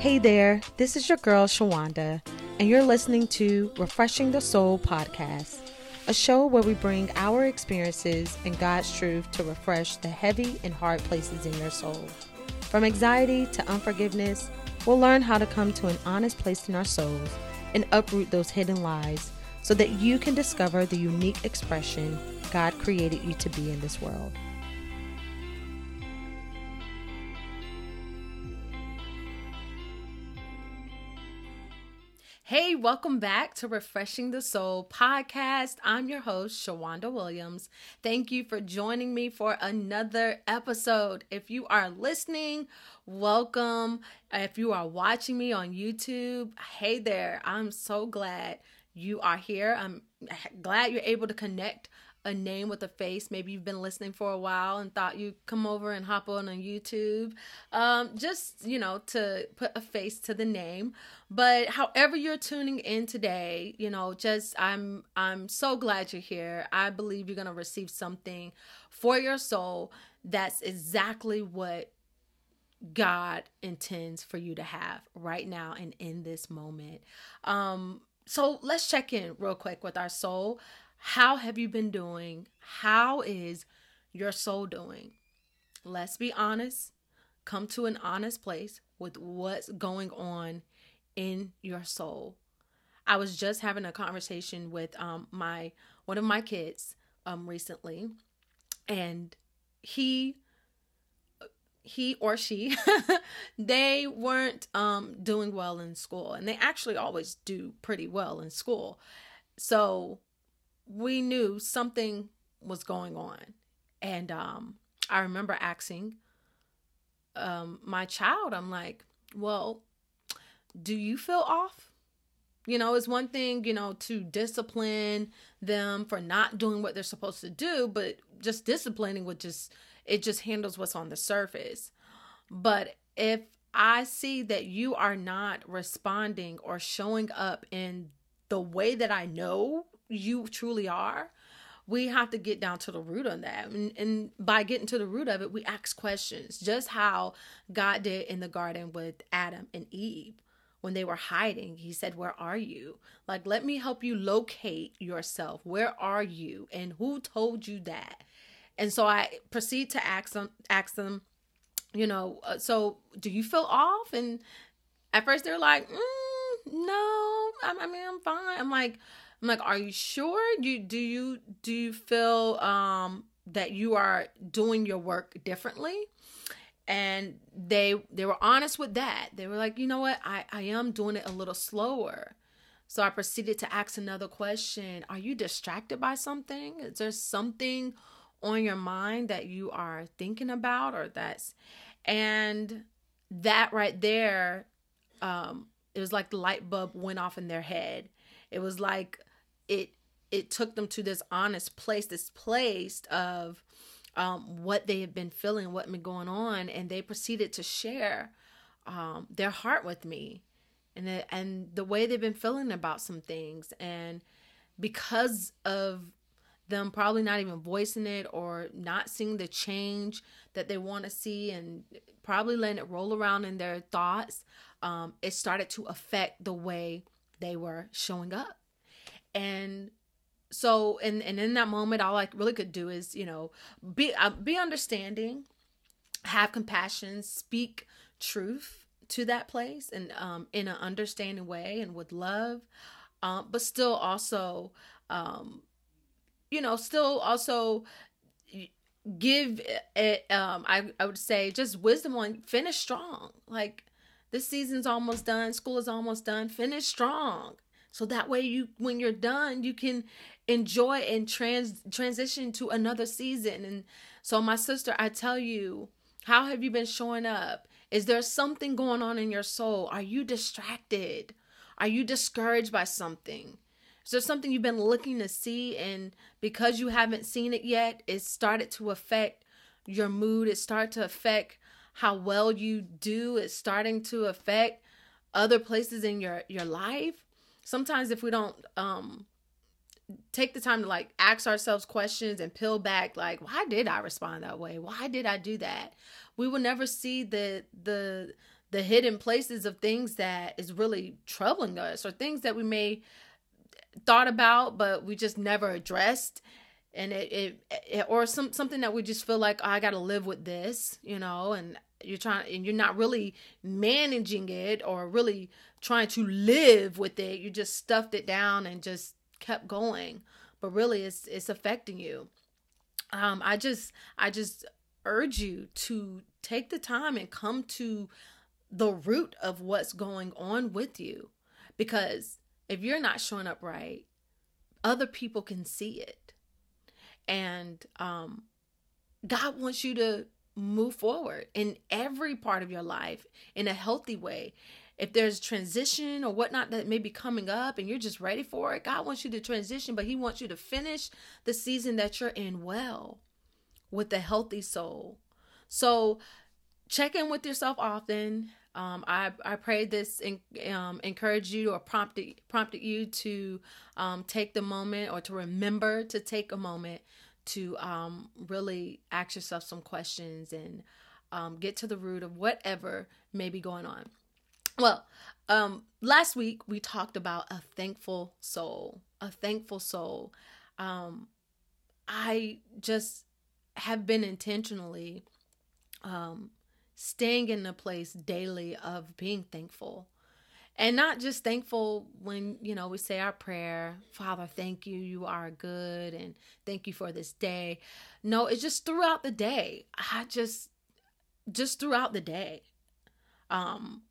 Hey there, this is your girl Shawanda, and you're listening to Refreshing the Soul podcast, a show where we bring our experiences and God's truth to refresh the heavy and hard places in your soul. From anxiety to unforgiveness, we'll learn how to come to an honest place in our souls and uproot those hidden lies so that you can discover the unique expression God created you to be in this world. Hey, welcome back to Refreshing the Soul podcast. I'm your host, Shawanda Williams. Thank you for joining me for another episode. If you are listening, welcome. If you are watching me on YouTube, hey there. I'm so glad you are here. I'm glad you're able to connect a name with a face. Maybe you've been listening for a while and thought you'd come over and hop on on YouTube. Um, just, you know, to put a face to the name. But however you're tuning in today, you know, just I'm I'm so glad you're here. I believe you're gonna receive something for your soul that's exactly what God intends for you to have right now and in this moment. Um, so let's check in real quick with our soul. How have you been doing? How is your soul doing? Let's be honest. Come to an honest place with what's going on in your soul. I was just having a conversation with um my one of my kids um recently and he he or she they weren't um doing well in school and they actually always do pretty well in school. So we knew something was going on. And um, I remember asking um, my child, I'm like, well, do you feel off? You know, it's one thing, you know, to discipline them for not doing what they're supposed to do, but just disciplining would just, it just handles what's on the surface. But if I see that you are not responding or showing up in the way that I know you truly are, we have to get down to the root of that. And, and, by getting to the root of it, we ask questions, just how God did in the garden with Adam and Eve. When they were hiding, he said, Where are you? Like, let me help you locate yourself. Where are you? And who told you that? And so I proceed to ask them, ask them, you know, uh, so do you feel off? And at first they're like, mm, no, I, I mean, I'm fine. I'm like, I'm like, are you sure? You do you do you feel um that you are doing your work differently? And they they were honest with that. They were like, you know what, I, I am doing it a little slower. So I proceeded to ask another question. Are you distracted by something? Is there something on your mind that you are thinking about or that's and that right there um it was like the light bulb went off in their head. It was like it it took them to this honest place, this place of um, what they had been feeling, what had been going on, and they proceeded to share um, their heart with me, and the, and the way they've been feeling about some things, and because of them probably not even voicing it or not seeing the change that they want to see, and probably letting it roll around in their thoughts, um, it started to affect the way they were showing up and so and and in that moment all i really could do is you know be uh, be understanding have compassion speak truth to that place and um in an understanding way and with love um but still also um you know still also give it um I, I would say just wisdom on finish strong. Like this season's almost done school is almost done finish strong so that way you when you're done you can enjoy and trans transition to another season. And so my sister i tell you how have you been showing up? Is there something going on in your soul? Are you distracted? Are you discouraged by something? Is there something you've been looking to see? And because you haven't seen it yet it started to affect your mood. It started to affect how well you do. It's starting to affect other places in your your life sometimes if we don't um take the time to like ask ourselves questions and peel back like why did i respond that way? Why did i do that? We will never see the the the hidden places of things that is really troubling us or things that we may thought about but we just never addressed. And it, it, it or some something that we just feel like oh, I got to live with this, you know, and you're trying and you're not really managing it or really trying to live with it. You just stuffed it down and just kept going, but really it's it's affecting you. Um, I just I just urge you to take the time and come to the root of what's going on with you, because if you're not showing up right, other people can see it and um, God wants you to move forward in every part of your life in a healthy way. If there's transition or whatnot that may be coming up and you're just ready for it, God wants you to transition, but He wants you to finish the season that you're in well with a healthy soul. So check in with yourself often. Um, I I pray this in, um, encourage you or prompted prompted you to um, take the moment or to remember to take a moment to um, really ask yourself some questions and um, get to the root of whatever may be going on. Well, um, last week we talked about a thankful soul, a thankful soul. Um, I just have been intentionally um, staying in the place daily of being thankful and not just thankful when you know we say our prayer father thank you. You are good and thank you for this day. No it's just throughout the day. I just just throughout the day. Um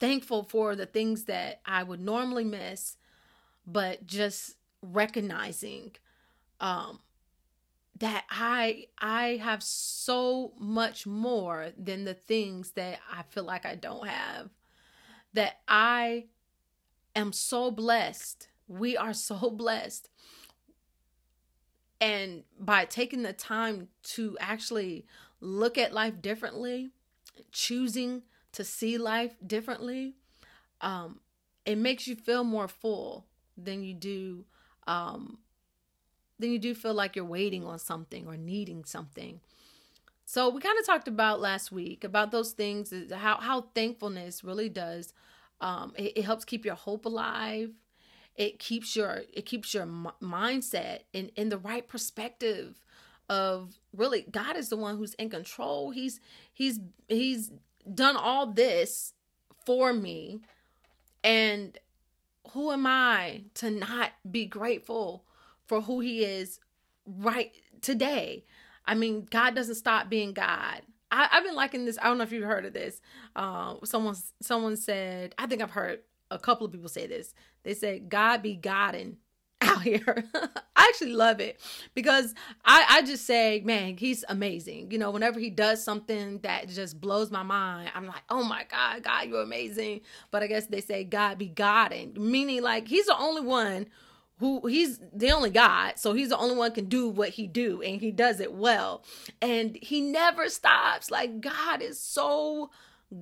thankful for the things that i would normally miss but just recognizing um that i i have so much more than the things that i feel like i don't have that I am so blessed. We are so blessed. And by taking the time to actually look at life differently, choosing to see life differently, um, it makes you feel more full than you do um, than you do feel like you're waiting on something or needing something. So we kind of talked about last week about those things, how how thankfulness really does. Um, it, it helps keep your hope alive. It keeps your it keeps your m- mindset in in the right perspective of really God is the one who's in control. He's he's he's done all this for me, and who am I to not be grateful for who He is right today? I mean, God doesn't stop being God. I, have been liking this. I don't know if you've heard of this. Uh, someone someone said, I think I've heard a couple of people say this. They said, God be Godding out here. I actually love it because I, I just say, man, he's amazing. You know, whenever he does something that just blows my mind, I'm like, oh my God, God, you're amazing. But I guess they say God be Godding, meaning like he's the only one who he's the only God, so he's the only one can do what he do and he does it well. And he never stops. Like God is so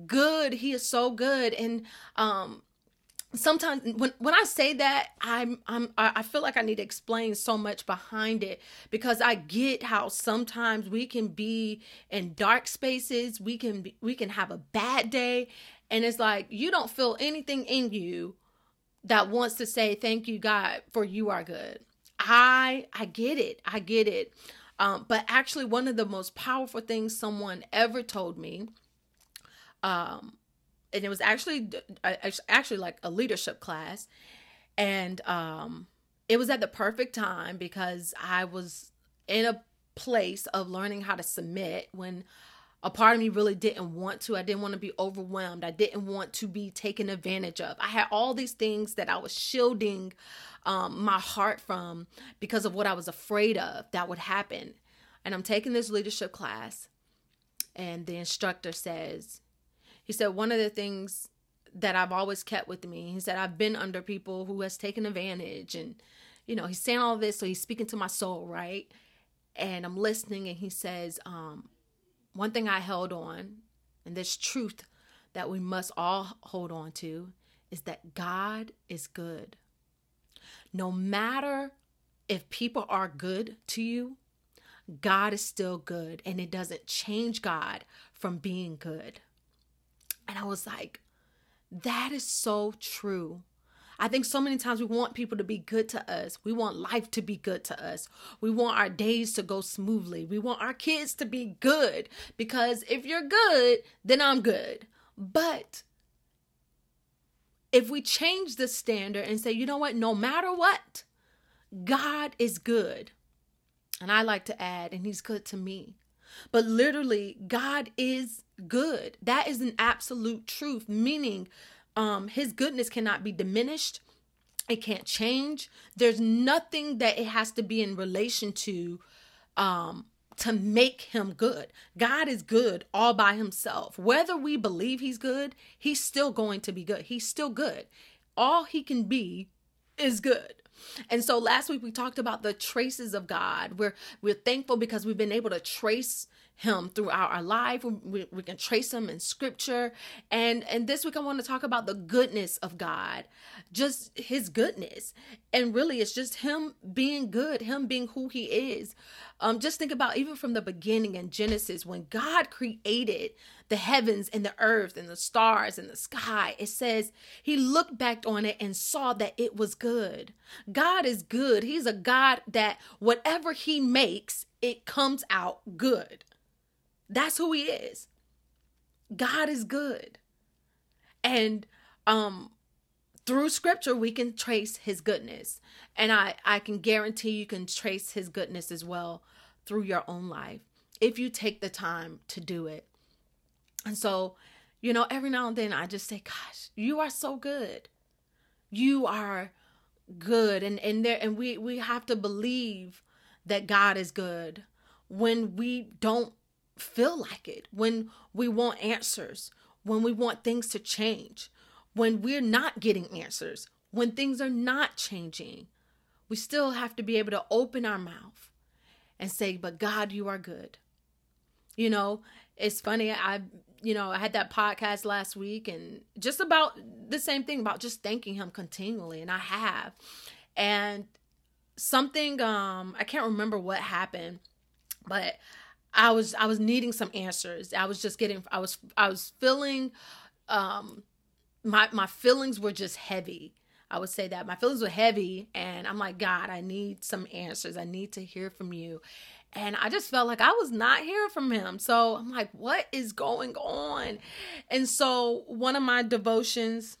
good. He is so good. And um sometimes when when I say that, I'm I'm I feel like I need to explain so much behind it because I get how sometimes we can be in dark spaces, we can be, we can have a bad day and it's like you don't feel anything in you that wants to say thank you god for you are good. I i get it. I get it. Um, but actually one of the most powerful things someone ever told me um, and it was actually uh, actually like a leadership class. And um, it was at the perfect time because i was in a place of learning how to submit when a part of me really didn't want to. I didn't want to be overwhelmed. I didn't want to be taken advantage of. I had all these things that I was shielding um, my heart from because of what I was afraid of that would happen. And I'm taking this leadership class, and the instructor says, he said, one of the things that I've always kept with me, he said, I've been under people who has taken advantage. And, you know, he's saying all this, so he's speaking to my soul, right? And I'm listening, and he says, um, one thing I held on, and this truth that we must all hold on to, is that God is good. No matter if people are good to you, God is still good, and it doesn't change God from being good. And I was like, that is so true. I think so many times we want people to be good to us. We want life to be good to us. We want our days to go smoothly. We want our kids to be good because if you're good, then I'm good. But if we change the standard and say, you know what, no matter what, God is good. And I like to add, and He's good to me. But literally, God is good. That is an absolute truth, meaning um, His goodness cannot be diminished. It can't change. There's nothing that it has to be in relation to um, to make him good. God is good all by himself. Whether we believe he's good, he's still going to be good. He's still good. All he can be is good. And so last week we talked about the traces of God. We're we're thankful because we've been able to trace him throughout our life. We, we can trace him in scripture. And and this week I want to talk about the goodness of God. Just his goodness. And really it's just him being good, him being who he is. Um just think about even from the beginning in Genesis when God created the heavens and the earth and the stars and the sky. It says he looked back on it and saw that it was good. God is good. He's a God that whatever he makes, it comes out good. That's who he is. God is good. And um through scripture we can trace his goodness. And I I can guarantee you can trace his goodness as well through your own life if you take the time to do it. And so, you know, every now and then I just say, gosh, you are so good. You are good and and there and we we have to believe that God is good when we don't feel like it, when we want answers, when we want things to change, when we're not getting answers, when things are not changing, we still have to be able to open our mouth and say, But God, you are good. You know, it's funny. I, you know, I had that podcast last week and just about the same thing about just thanking Him continually. And I have. And something, um, I can't remember what happened, but I was I was needing some answers. I was just getting I was I was feeling um my my feelings were just heavy. I would say that my feelings were heavy and I'm like God, I need some answers. I need to hear from you. And I just felt like I was not hearing from him. So I'm like, what is going on? And so one of my devotions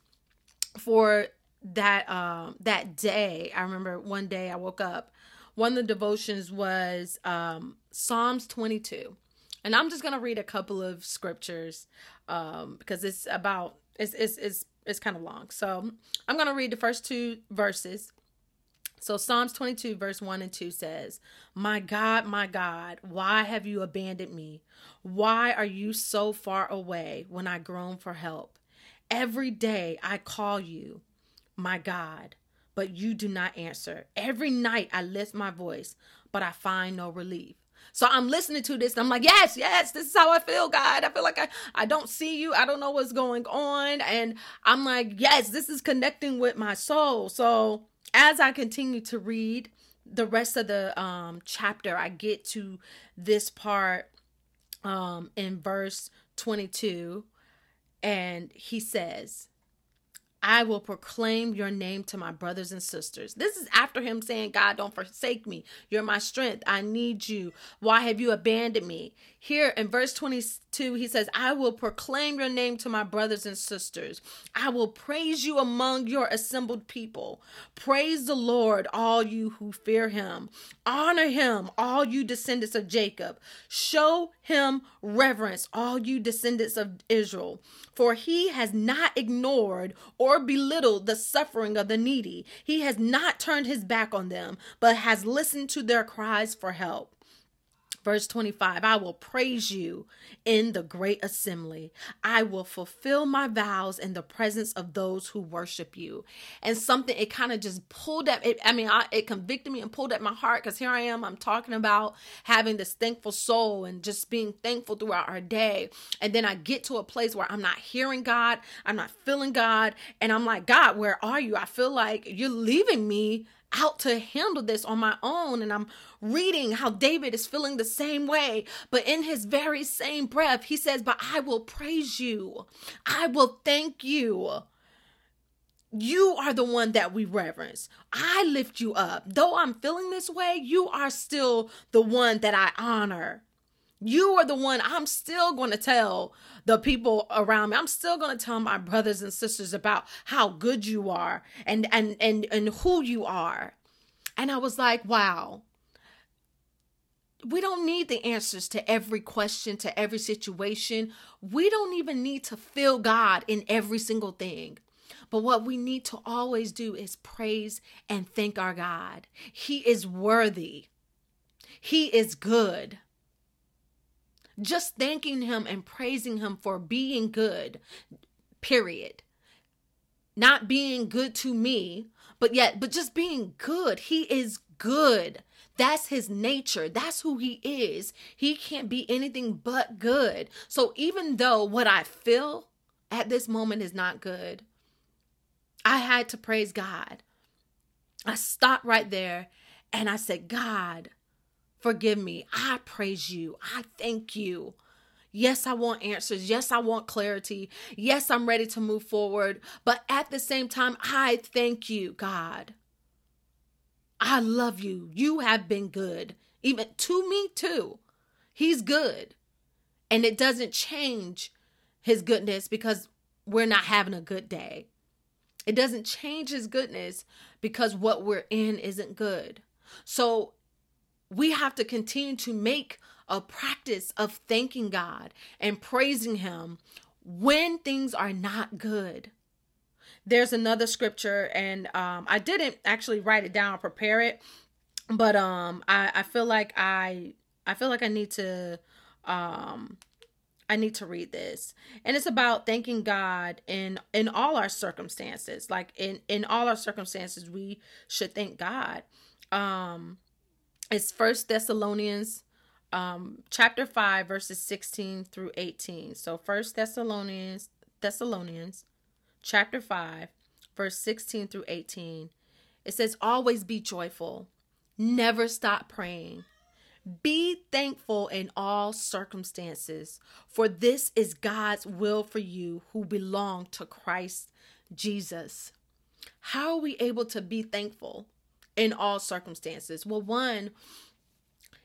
for that um that day, I remember one day I woke up one of the devotions was um, Psalms 22. And I'm just going to read a couple of scriptures um, because it's about, it's, it's, it's, it's kind of long. So I'm going to read the first two verses. So Psalms 22, verse 1 and 2 says, My God, my God, why have you abandoned me? Why are you so far away when I groan for help? Every day I call you, my God, but you do not answer. Every night I lift my voice, but I find no relief. So I'm listening to this and I'm like, yes, yes, this is how I feel, God. I feel like I, I don't see you. I don't know what's going on. And I'm like, yes, this is connecting with my soul. So as I continue to read the rest of the um, chapter, I get to this part um, in verse 22. And he says, I will proclaim your name to my brothers and sisters. This is after him saying, God, don't forsake me. You're my strength. I need you. Why have you abandoned me? Here in verse 22, he says, I will proclaim your name to my brothers and sisters. I will praise you among your assembled people. Praise the Lord, all you who fear him. Honor him, all you descendants of Jacob. Show him reverence, all you descendants of Israel. For he has not ignored or belittled the suffering of the needy. He has not turned his back on them, but has listened to their cries for help. Verse 25 I will praise you in the great assembly. I will fulfill my vows in the presence of those who worship you. And something, it kind of just pulled at it. I mean, I, it convicted me and pulled at my heart because here I am. I'm talking about having this thankful soul and just being thankful throughout our day. And then I get to a place where I'm not hearing God, I'm not feeling God. And I'm like, God, where are you? I feel like you're leaving me out to handle this on my own and I'm reading how David is feeling the same way. But in his very same breath, he says, But I will praise you. I will thank you. You are the one that we reverence. I lift you up. Though I'm feeling this way, you are still the one that I honor. You are the one I'm still going to tell the people around me. I'm still going to tell my brothers and sisters about how good you are and and and and who you are. And I was like, wow. We don't need the answers to every question, to every situation. We don't even need to feel God in every single thing. But what we need to always do is praise and thank our God. He is worthy. He is good just thanking him and praising him for being good, period. Not being good to me, but yet, but just being good. He is good. That's his nature. That's who he is. He can't be anything but good. So even though what I feel at this moment is not good, I had to praise God. I stopped right there and I said, God, Forgive me. I praise you. I thank you. Yes, I want answers. Yes, I want clarity. Yes, I'm ready to move forward. But at the same time, I thank you, God. I love you. You have been good, even to me, too. He's good. And it doesn't change his goodness because we're not having a good day. It doesn't change his goodness because what we're in isn't good. So we have to continue to make a practice of thanking God and praising Him when things are not good. There's another scripture, and um, I didn't actually write it down, prepare it, but um, I, I feel like I I feel like I need to um I need to read this. And it's about thanking God in in all our circumstances. Like in in all our circumstances we should thank God. Um it's First Thessalonians um chapter 5 verses 16 through 18. So First Thessalonians Thessalonians chapter 5 verse 16 through 18. It says always be joyful. Never stop praying. Be thankful in all circumstances, for this is God's will for you who belong to Christ Jesus. How are we able to be thankful? In all circumstances. Well, one,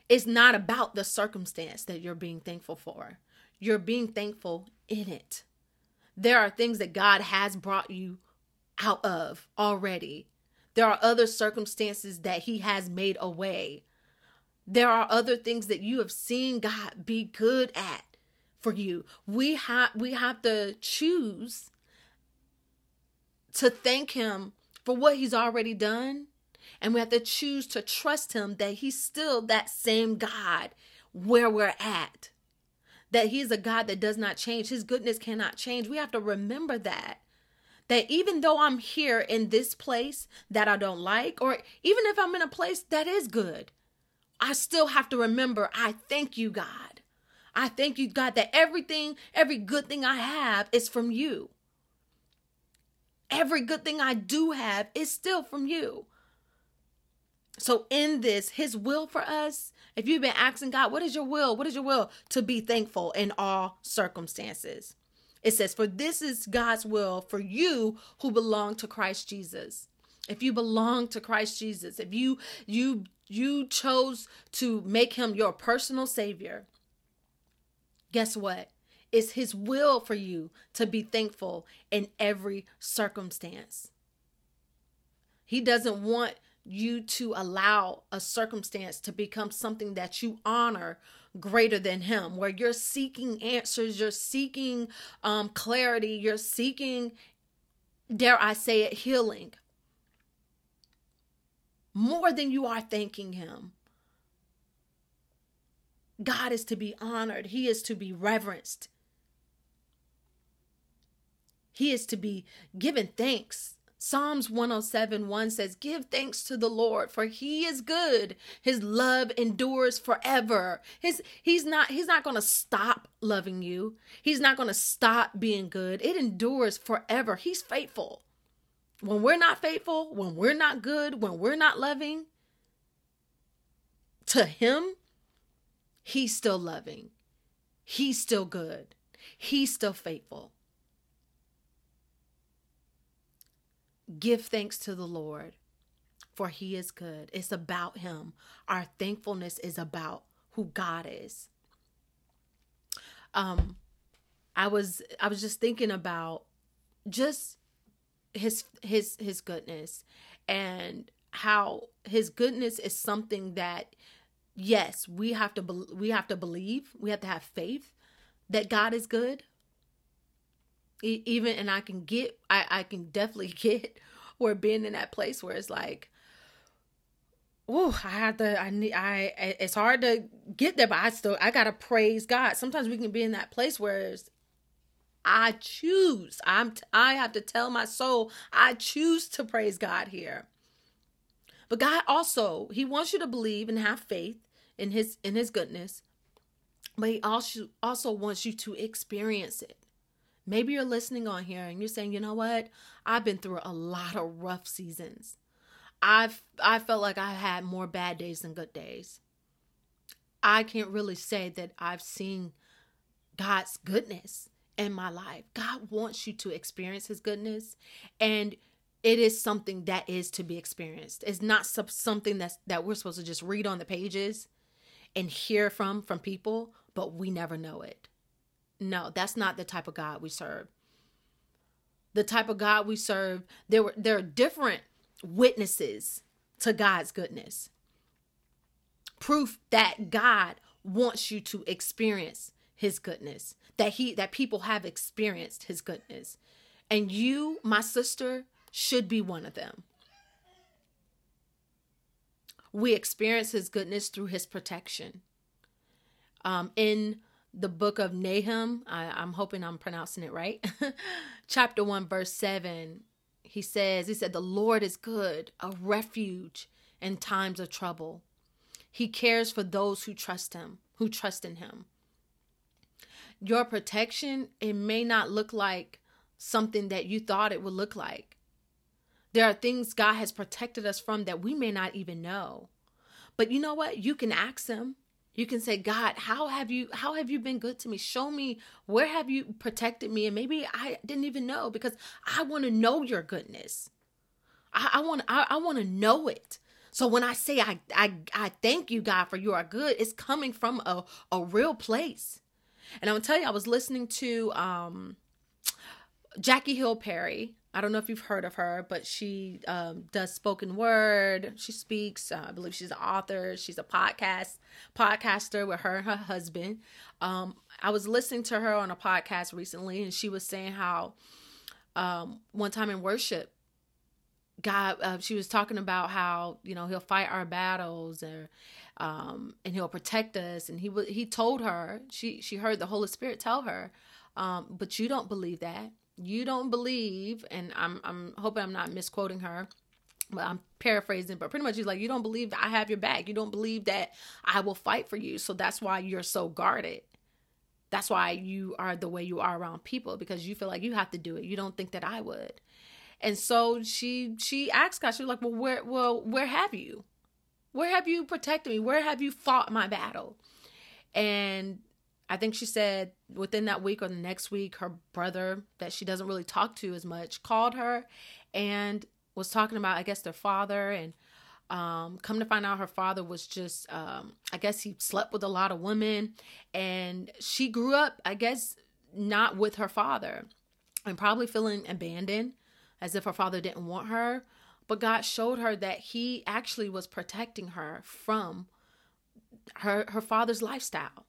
it's not about the circumstance that you're being thankful for, you're being thankful in it. There are things that God has brought you out of already. There are other circumstances that He has made away. There are other things that you have seen God be good at for you. We have we have to choose to thank him for what he's already done and we have to choose to trust Him that He's still that same God where we're at. That He's a God that does not change. His goodness cannot change. We have to remember that. That even though I'm here in this place that I don't like, or even if I'm in a place that is good, I still have to remember I thank you, God. I thank you, God, that everything, every good thing I have is from you. Every good thing I do have is still from you. So, in this, his will for us, if you've been asking God, what is your will? What is your will? To be thankful in all circumstances. It says, For this is God's will for you who belong to Christ Jesus. If you belong to Christ Jesus, if you you you chose to make him your personal savior, guess what? It's his will for you to be thankful in every circumstance. He doesn't want you to allow a circumstance to become something that you honor greater than him where you're seeking answers you're seeking um, clarity you're seeking dare i say it healing. More than you are thanking him. God is to be honored. He is to be reverenced. He is to be given thanks Psalms 107 1 says, Give thanks to the Lord, for he is good. His love endures forever. His he's not he's not gonna stop loving you. He's not gonna stop being good. It endures forever. He's faithful. when we're not faithful, when we're not good, when we're not loving, to him, he's still loving. He's still good. He's still faithful. Give thanks to the Lord, for he is good. It's about him. Our thankfulness is about who God is. Um I was I was just thinking about just his his his goodness and how his goodness is something that yes, we have to be, we have to believe, we have to have faith that God is good. Even and I can get I I can definitely get where being in that place where it's like oh i have to i need i it's hard to get there but i still i gotta praise god. Sometimes we can be in that place where i choose i'm i have to tell my soul i choose to praise god here. But god also he wants you to believe and have faith in his in his goodness but he also also wants you to experience it maybe you're listening on here and you're saying you know what? I've been through a lot of rough seasons. I've i felt like i had more bad days than good days. I can't really say that i've seen god's goodness in my life. God wants you to experience his goodness and it is something that is to be experienced. It's not something that's that we're supposed to just read on the pages and hear from from people, but we never know it. No, that's not the type of God we serve. The type of God we serve, there were there are different witnesses to God's goodness. Proof that God wants you to experience his goodness. That he that people have experienced his goodness. And you, my sister, should be one of them. We experience his goodness through his protection. Um, in the book of Nahum, I, I'm hoping I'm pronouncing it right, chapter 1, verse 7, he says, He said, The Lord is good, a refuge in times of trouble. He cares for those who trust him, who trust in him. Your protection, it may not look like something that you thought it would look like. There are things God has protected us from that we may not even know. But you know what? You can ask him. You can say, God, how have you how have you been good to me? Show me where have you protected me? And maybe I didn't even know because I want to know your goodness. I, I want I, I want to know it. So when I say I, I I thank you, God, for you are good, it's coming from a, a real place. And I'm gonna tell you, I was listening to um Jackie Hill Perry I don't know if you've heard of her, but she um, does spoken word. She speaks. Uh, I believe she's an author. She's a podcast podcaster with her and her husband. Um, I was listening to her on a podcast recently, and she was saying how um, one time in worship, God, uh, she was talking about how you know He'll fight our battles and um, and He'll protect us. And he w- he told her she she heard the Holy Spirit tell her, um, but you don't believe that you don't believe, and I'm I'm hoping I'm not misquoting her, but I'm paraphrasing, but pretty much he's like, you don't believe I have your back. You don't believe that I will fight for you. So that's why you're so guarded. That's why you are the way you are around people because you feel like you have to do it. You don't think that I would. And so she she asked God, she was like, Well, where well, where have you? Where have you protected me? Where have you fought my battle? And I think she said within that week or the next week, her brother, that she doesn't really talk to as much, called her and was talking about, I guess, their father. And um, come to find out, her father was just, um, I guess, he slept with a lot of women. And she grew up, I guess, not with her father and probably feeling abandoned as if her father didn't want her. But God showed her that He actually was protecting her from her her father's lifestyle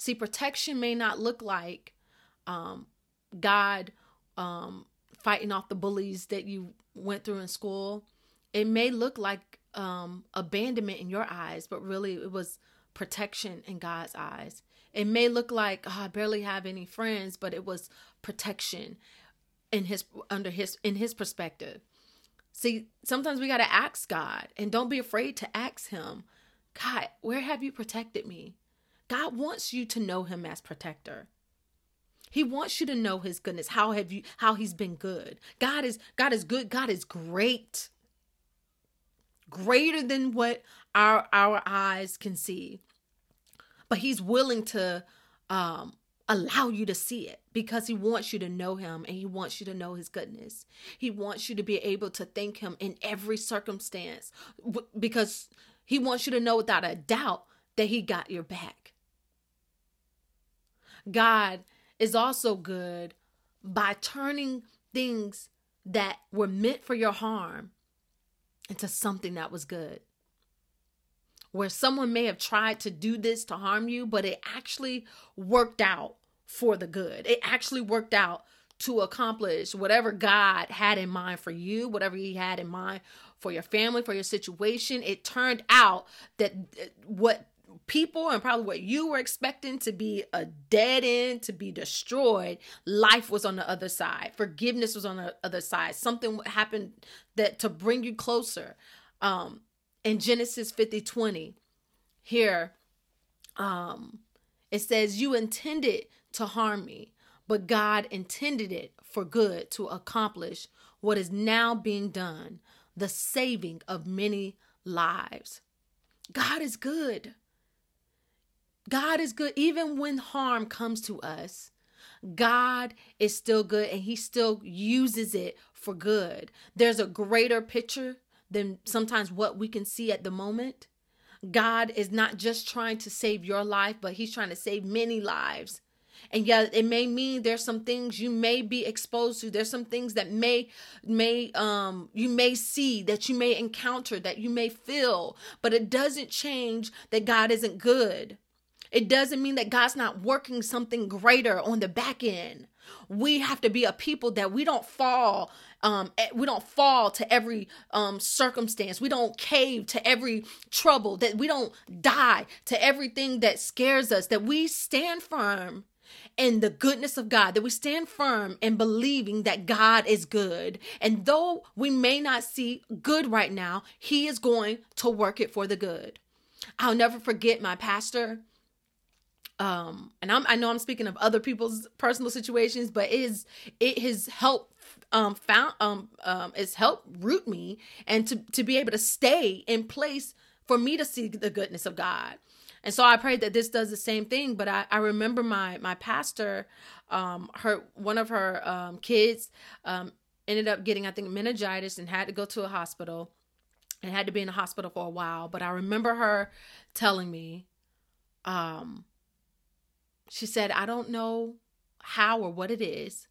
See, protection may not look like um, God um, fighting off the bullies that you went through in school. It may look like um, abandonment in your eyes, but really it was protection in God's eyes. It may look like oh, I barely have any friends, but it was protection in his under his in his perspective. See, sometimes we got to ask God and don't be afraid to ask him, God, where have you protected me? God wants you to know him as protector. He wants you to know his goodness. How have you how he's been good? God is God is good. God is great. Greater than what our our eyes can see. But he's willing to um allow you to see it because he wants you to know him and he wants you to know his goodness. He wants you to be able to thank him in every circumstance because he wants you to know without a doubt that he got your back. God is also good by turning things that were meant for your harm into something that was good. Where someone may have tried to do this to harm you, but it actually worked out for the good. It actually worked out to accomplish whatever God had in mind for you, whatever He had in mind for your family, for your situation. It turned out that what people and probably what you were expecting to be a dead end to be destroyed life was on the other side. Forgiveness was on the other side. Something happened that to bring you closer. Um in genesis 50 20 here um it says you intended to harm me but god intended it for good to accomplish what is now being done the saving of many lives. God is good God is good even when harm comes to us. God is still good and he still uses it for good. There's a greater picture than sometimes what we can see at the moment. God is not just trying to save your life, but he's trying to save many lives. And yet it may mean there's some things you may be exposed to. There's some things that may may um you may see that you may encounter that you may feel, but it doesn't change that God isn't good. It doesn't mean that God's not working something greater on the back end. We have to be a people that we don't fall um we don't fall to every um circumstance we don't cave to every trouble that we don't die to everything that scares us that we stand firm in the goodness of God, that we stand firm in believing that God is good. And though we may not see good right now, He is going to work it for the good. I'll never forget my pastor um and I'm, i know i'm speaking of other people's personal situations but it is it has helped um found um um it's helped root me and to to be able to stay in place for me to see the goodness of god. And so i pray that this does the same thing but i i remember my my pastor um her one of her um kids um ended up getting i think meningitis and had to go to a hospital and had to be in the hospital for a while. But i remember her telling me um she said, I don't know how or what it is,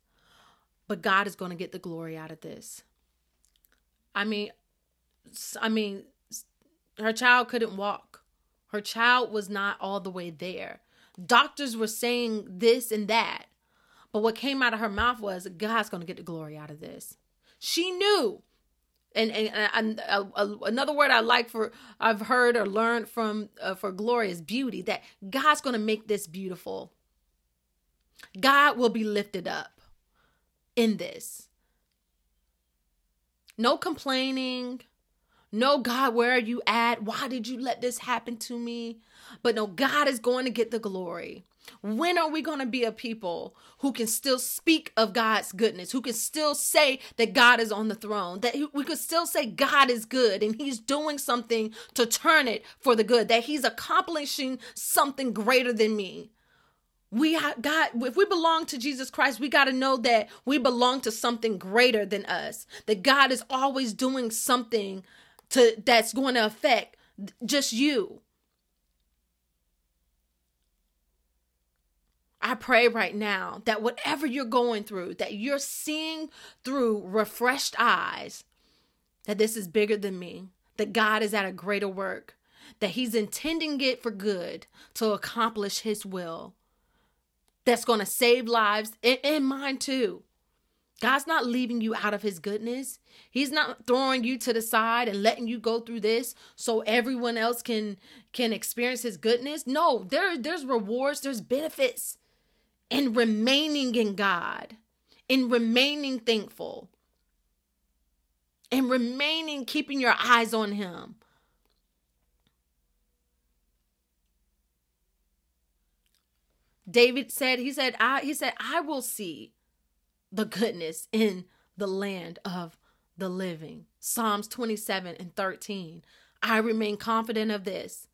but God is going to get the glory out of this. I mean, I mean, her child couldn't walk. Her child was not all the way there. Doctors were saying this and that. But what came out of her mouth was, God's going to get the glory out of this. She knew. And, and, and uh, uh, another word I like for I've heard or learned from uh, for glory is beauty. That God's going to make this beautiful. God will be lifted up in this. No complaining. No, God, where are you at? Why did you let this happen to me? But no, God is going to get the glory. When are we going to be a people who can still speak of God's goodness, who can still say that God is on the throne, that we could still say God is good and He's doing something to turn it for the good, that He's accomplishing something greater than me? we have got if we belong to Jesus Christ, we got to know that we belong to something greater than us. That God is always doing something to that's going to affect just you. I pray right now that whatever you're going through, that you're seeing through refreshed eyes, that this is bigger than me, that God is at a greater work, that He's intending it for good to accomplish His will that's going to save lives and, and mine too. God's not leaving you out of his goodness. He's not throwing you to the side and letting you go through this so everyone else can can experience his goodness. No, there there's rewards, there's benefits in remaining in God, in remaining thankful, in remaining keeping your eyes on him. David said, he said, I he said, I will see the goodness in the land of the living. Psalms 27 and 13. I remain confident of this.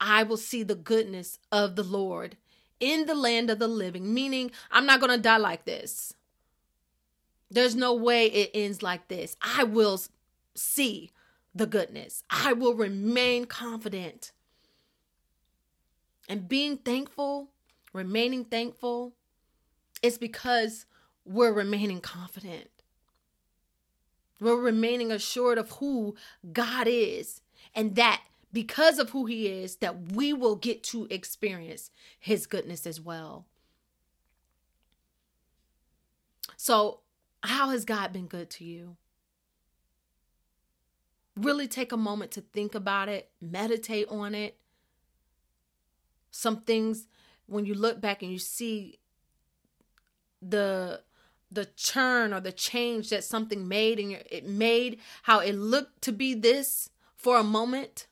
I will see the goodness of the Lord in the land of the living, meaning I'm not going to die like this. There's no way it ends like this. I will see the goodness. I will remain confident. And being thankful, remaining thankful, is because we're remaining confident. We're remaining assured of who God is and that because of who he is that we will get to experience his goodness as well. So, how has God been good to you? Really take a moment to think about it, meditate on it. Some things when you look back and you see the the churn or the change that something made and it made how it looked to be this for a moment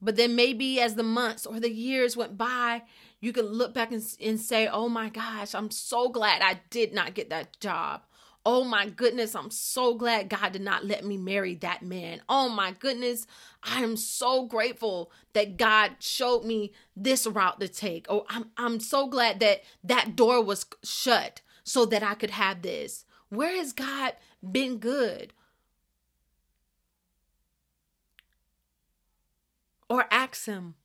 but then maybe as the months or the years went by you can look back and, and say oh my gosh i'm so glad i did not get that job Oh my goodness, I'm so glad God did not let me marry that man. Oh my goodness, I am so grateful that God showed me this route to take. Oh, I'm I'm so glad that that door was shut so that I could have this. Where has God been good? Or ask him.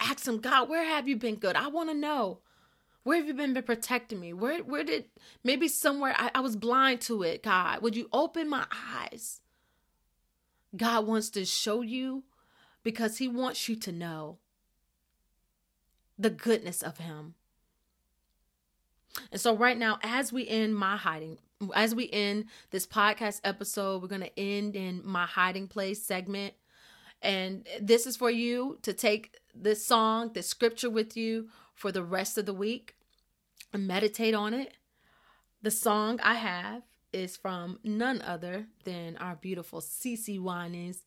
Ask him, God, where have you been good? I want to know. Where have you been, been protecting me? Where where did maybe somewhere I, I was blind to it, God? Would you open my eyes? God wants to show you because he wants you to know the goodness of him. And so right now, as we end my hiding, as we end this podcast episode, we're gonna end in my hiding place segment. And this is for you to take this song, this scripture with you for the rest of the week and meditate on it. The song I have is from none other than our beautiful CeCe Winans,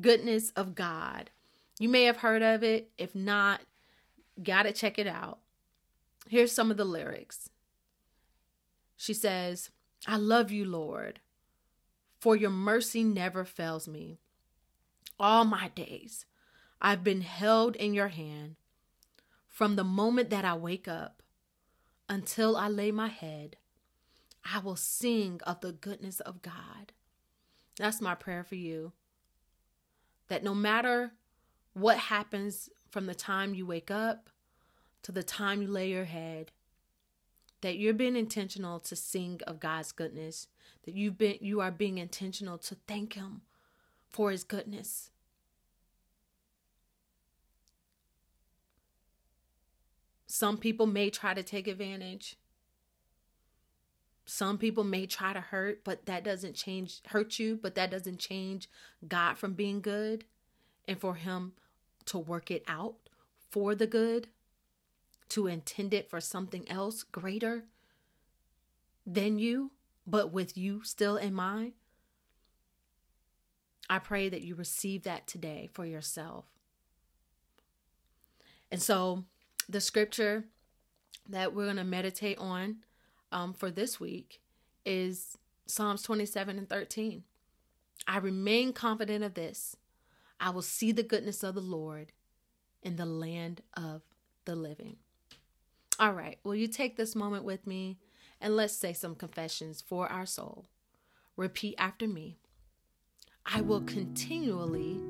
Goodness of God. You may have heard of it. If not, gotta check it out. Here's some of the lyrics. She says, I love you, Lord, for your mercy never fails me. All my days, I've been held in your hand. From the moment that I wake up until I lay my head, I will sing of the goodness of God. That's my prayer for you. That no matter what happens from the time you wake up to the time you lay your head, that you're being intentional to sing of God's goodness, that you've been you are being intentional to thank him for his goodness. Some people may try to take advantage. Some people may try to hurt, but that doesn't change hurt you, but that doesn't change God from being good and for him to work it out for the good, to intend it for something else greater than you, but with you still in mind. I pray that you receive that today for yourself. And so the scripture that we're going to meditate on um, for this week is Psalms 27 and 13. I remain confident of this. I will see the goodness of the Lord in the land of the living. All right, will you take this moment with me and let's say some confessions for our soul? Repeat after me. I will continually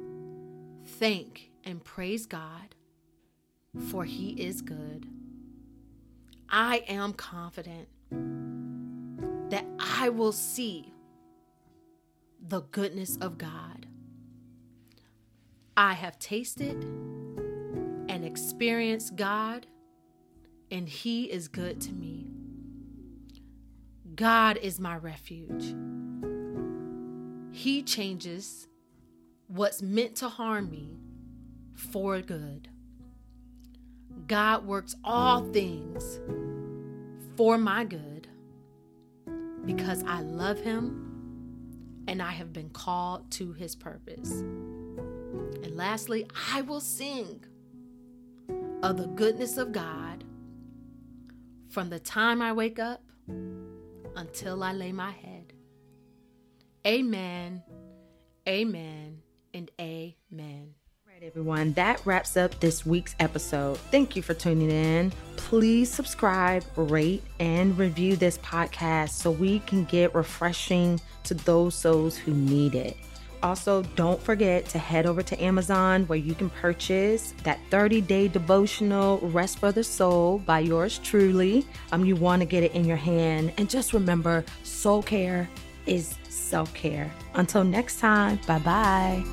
thank and praise God for he is good. I am confident that I will see the goodness of God. I have tasted and experienced God, and He is good to me. God is my refuge. He changes what's meant to harm me for good. God works all things for my good because I love Him and I have been called to His purpose. And lastly, I will sing of the goodness of God from the time I wake up until I lay my head. Amen, amen, and amen. Right, everyone, that wraps up this week's episode. Thank you for tuning in. Please subscribe, rate, and review this podcast so we can get refreshing to those souls who need it. Also, don't forget to head over to Amazon where you can purchase that 30 day devotional Rest for the Soul by yours truly. Um, you want to get it in your hand. And just remember, soul care is self care. Until next time, bye bye.